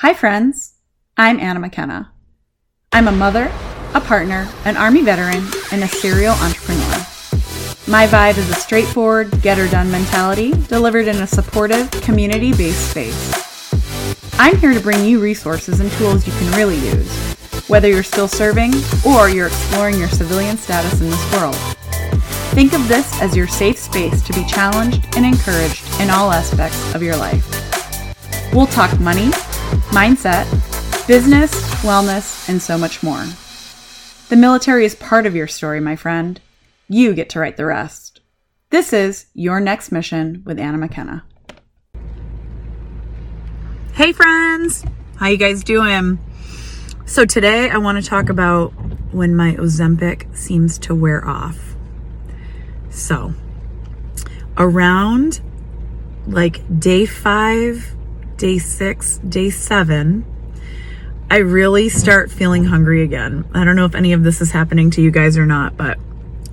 Hi, friends. I'm Anna McKenna. I'm a mother, a partner, an Army veteran, and a serial entrepreneur. My vibe is a straightforward, get her done mentality delivered in a supportive, community based space. I'm here to bring you resources and tools you can really use, whether you're still serving or you're exploring your civilian status in this world. Think of this as your safe space to be challenged and encouraged in all aspects of your life. We'll talk money mindset, business, wellness, and so much more. The military is part of your story, my friend. You get to write the rest. This is Your Next Mission with Anna McKenna. Hey friends, how you guys doing? So today I want to talk about when my Ozempic seems to wear off. So, around like day 5 day six, day seven, I really start feeling hungry again. I don't know if any of this is happening to you guys or not, but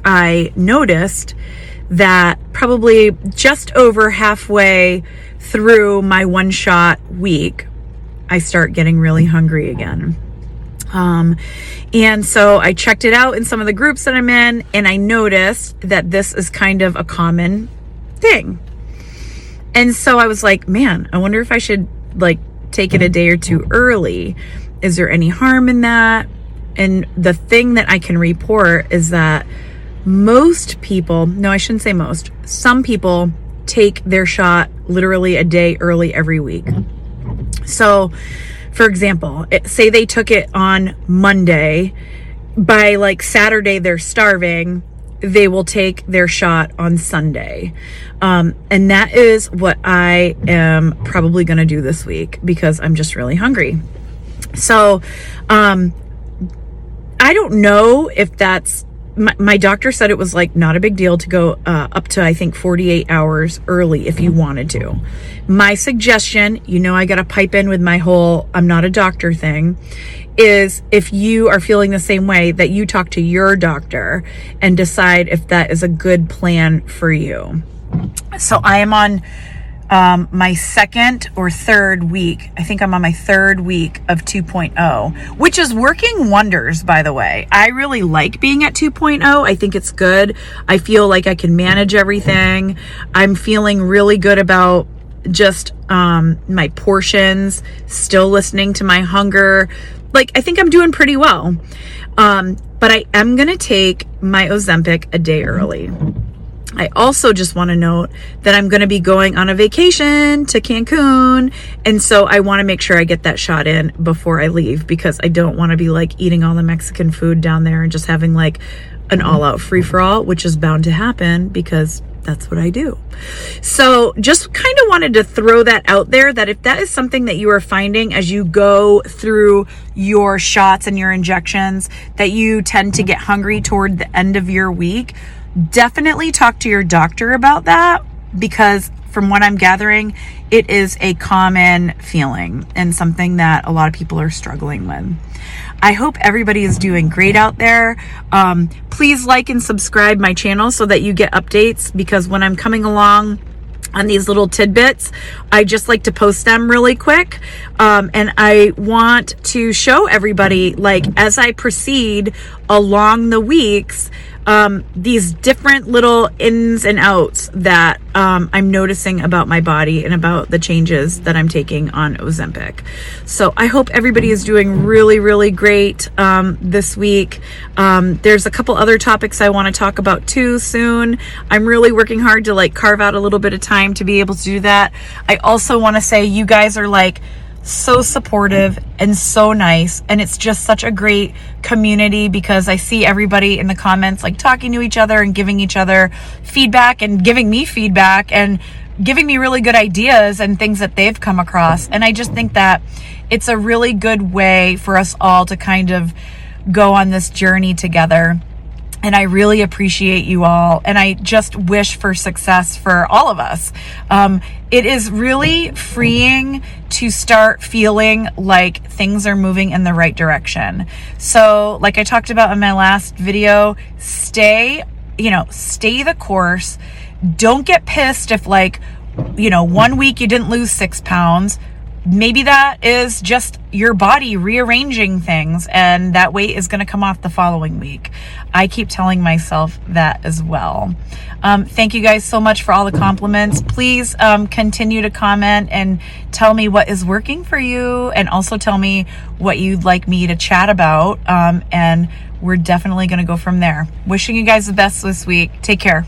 I noticed that probably just over halfway through my one shot week, I start getting really hungry again. Um, and so I checked it out in some of the groups that I'm in, and I noticed that this is kind of a common thing. And so I was like, man, I wonder if I should like take it a day or two early. Is there any harm in that? And the thing that I can report is that most people, no, I shouldn't say most, some people take their shot literally a day early every week. So, for example, say they took it on Monday, by like Saturday, they're starving they will take their shot on Sunday. Um, and that is what I am probably going to do this week because I'm just really hungry. So, um, I don't know if that's my, my, doctor said it was like not a big deal to go uh, up to I think 48 hours early if you wanted to. My suggestion, you know, I got to pipe in with my whole I'm not a doctor thing, is if you are feeling the same way that you talk to your doctor and decide if that is a good plan for you. So I am on um, my second or third week. I think I'm on my third week of 2.0, which is working wonders, by the way. I really like being at 2.0. I think it's good. I feel like I can manage everything. I'm feeling really good about just um, my portions, still listening to my hunger. Like, I think I'm doing pretty well. Um, but I am going to take my Ozempic a day early. I also just want to note that I'm going to be going on a vacation to Cancun. And so I want to make sure I get that shot in before I leave because I don't want to be like eating all the Mexican food down there and just having like an all out free for all, which is bound to happen because that's what I do. So just kind of wanted to throw that out there that if that is something that you are finding as you go through your shots and your injections, that you tend to get hungry toward the end of your week, definitely talk to your doctor about that because from what I'm gathering, it is a common feeling and something that a lot of people are struggling with. I hope everybody is doing great out there. Um, please like and subscribe my channel so that you get updates because when I'm coming along, on these little tidbits. I just like to post them really quick. Um, and I want to show everybody, like, as I proceed along the weeks, um, these different little ins and outs that um, I'm noticing about my body and about the changes that I'm taking on Ozempic. So I hope everybody is doing really, really great um, this week. Um, there's a couple other topics I want to talk about too soon. I'm really working hard to like carve out a little bit of time to be able to do that. I also want to say you guys are like, so supportive and so nice. And it's just such a great community because I see everybody in the comments like talking to each other and giving each other feedback and giving me feedback and giving me really good ideas and things that they've come across. And I just think that it's a really good way for us all to kind of go on this journey together and I really appreciate you all. And I just wish for success for all of us. Um, it is really freeing to start feeling like things are moving in the right direction. So, like I talked about in my last video, stay, you know, stay the course. Don't get pissed if, like, you know, one week you didn't lose six pounds maybe that is just your body rearranging things and that weight is going to come off the following week. I keep telling myself that as well. Um, thank you guys so much for all the compliments. Please um, continue to comment and tell me what is working for you and also tell me what you'd like me to chat about. Um, and we're definitely going to go from there. Wishing you guys the best this week. Take care.